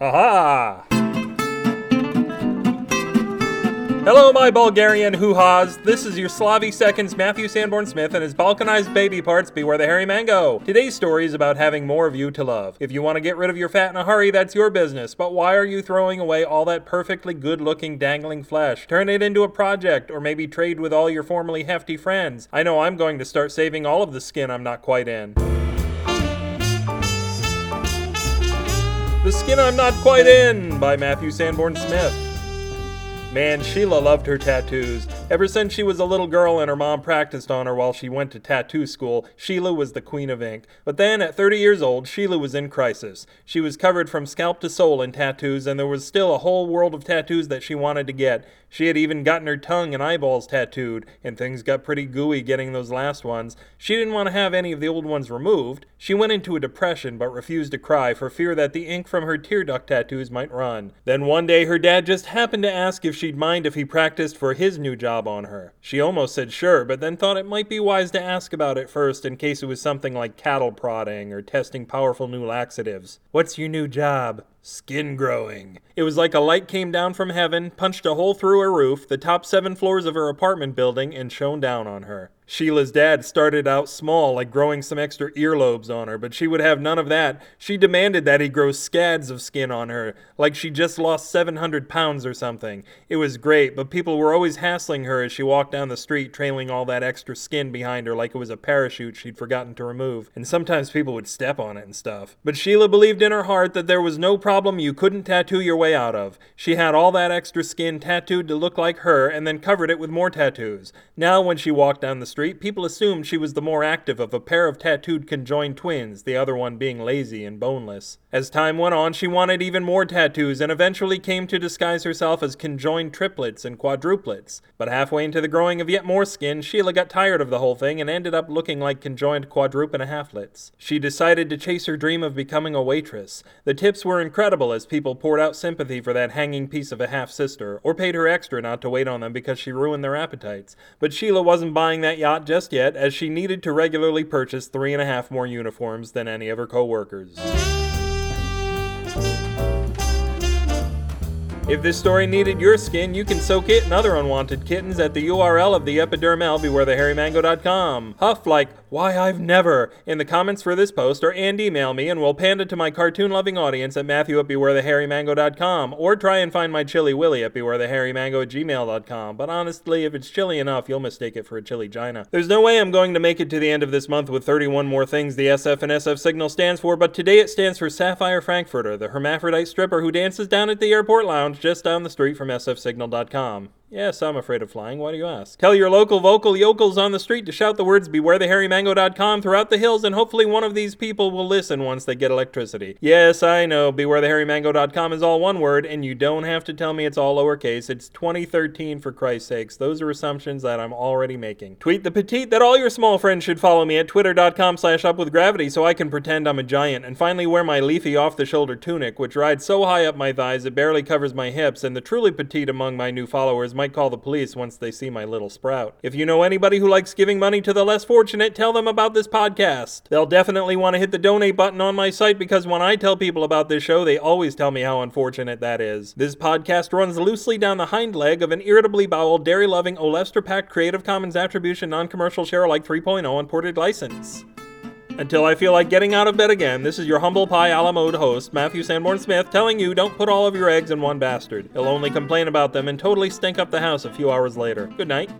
Haha! Hello, my Bulgarian hoo-haws. This is your Slavy Seconds Matthew Sanborn Smith and his balkanized baby parts beware the hairy mango. Today's story is about having more of you to love. If you want to get rid of your fat in a hurry, that's your business. But why are you throwing away all that perfectly good-looking dangling flesh? Turn it into a project, or maybe trade with all your formerly hefty friends. I know I'm going to start saving all of the skin I'm not quite in. The Skin I'm Not Quite In by Matthew Sanborn Smith. Man, Sheila loved her tattoos. Ever since she was a little girl and her mom practiced on her while she went to tattoo school, Sheila was the queen of ink. But then, at 30 years old, Sheila was in crisis. She was covered from scalp to soul in tattoos, and there was still a whole world of tattoos that she wanted to get. She had even gotten her tongue and eyeballs tattooed, and things got pretty gooey getting those last ones. She didn't want to have any of the old ones removed. She went into a depression but refused to cry for fear that the ink from her tear duct tattoos might run. Then one day her dad just happened to ask if she'd mind if he practiced for his new job on her. She almost said sure, but then thought it might be wise to ask about it first in case it was something like cattle prodding or testing powerful new laxatives. What's your new job? Skin growing. It was like a light came down from heaven, punched a hole through her roof, the top seven floors of her apartment building, and shone down on her. Sheila's dad started out small, like growing some extra earlobes on her, but she would have none of that. She demanded that he grow scads of skin on her, like she just lost 700 pounds or something. It was great, but people were always hassling her as she walked down the street, trailing all that extra skin behind her like it was a parachute she'd forgotten to remove. And sometimes people would step on it and stuff. But Sheila believed in her heart that there was no problem you couldn't tattoo your way out of. She had all that extra skin tattooed to look like her and then covered it with more tattoos. Now, when she walked down the street, Street, people assumed she was the more active of a pair of tattooed conjoined twins, the other one being lazy and boneless. As time went on, she wanted even more tattoos and eventually came to disguise herself as conjoined triplets and quadruplets. But halfway into the growing of yet more skin, Sheila got tired of the whole thing and ended up looking like conjoined quadruple and a halflets. She decided to chase her dream of becoming a waitress. The tips were incredible as people poured out sympathy for that hanging piece of a half sister, or paid her extra not to wait on them because she ruined their appetites. But Sheila wasn't buying that yacht just yet, as she needed to regularly purchase three and a half more uniforms than any of her co workers. If this story needed your skin, you can soak it and other unwanted kittens at the URL of the epidermal bewarethehairymango.com. Huff like, why I've never, in the comments for this post, or and email me and we'll panda to my cartoon loving audience at Matthew at or try and find my chili willy at at gmail.com. But honestly, if it's chilly enough, you'll mistake it for a chili gina. There's no way I'm going to make it to the end of this month with 31 more things the SF and SF signal stands for, but today it stands for Sapphire Frankfurter, the hermaphrodite stripper who dances down at the airport lounge just down the street from sfsignal.com. Yes, I'm afraid of flying. Why do you ask? Tell your local vocal yokels on the street to shout the words bewarethehairymango.com throughout the hills, and hopefully one of these people will listen once they get electricity. Yes, I know, bewarethehairymango.com is all one word, and you don't have to tell me it's all lowercase. It's 2013 for Christ's sakes. Those are assumptions that I'm already making. Tweet the petite that all your small friends should follow me at twitter.com slash upwithgravity so I can pretend I'm a giant, and finally wear my leafy off-the-shoulder tunic, which rides so high up my thighs it barely covers my hips, and the truly petite among my new followers might call the police once they see my little sprout. If you know anybody who likes giving money to the less fortunate, tell them about this podcast. They'll definitely want to hit the donate button on my site because when I tell people about this show, they always tell me how unfortunate that is. This podcast runs loosely down the hind leg of an irritably boweled, dairy loving, Olestra packed Creative Commons Attribution Non Commercial Share Alike 3.0 unported license. Until I feel like getting out of bed again, this is your humble pie a la mode host, Matthew Sanborn Smith, telling you don't put all of your eggs in one bastard. He'll only complain about them and totally stink up the house a few hours later. Good night.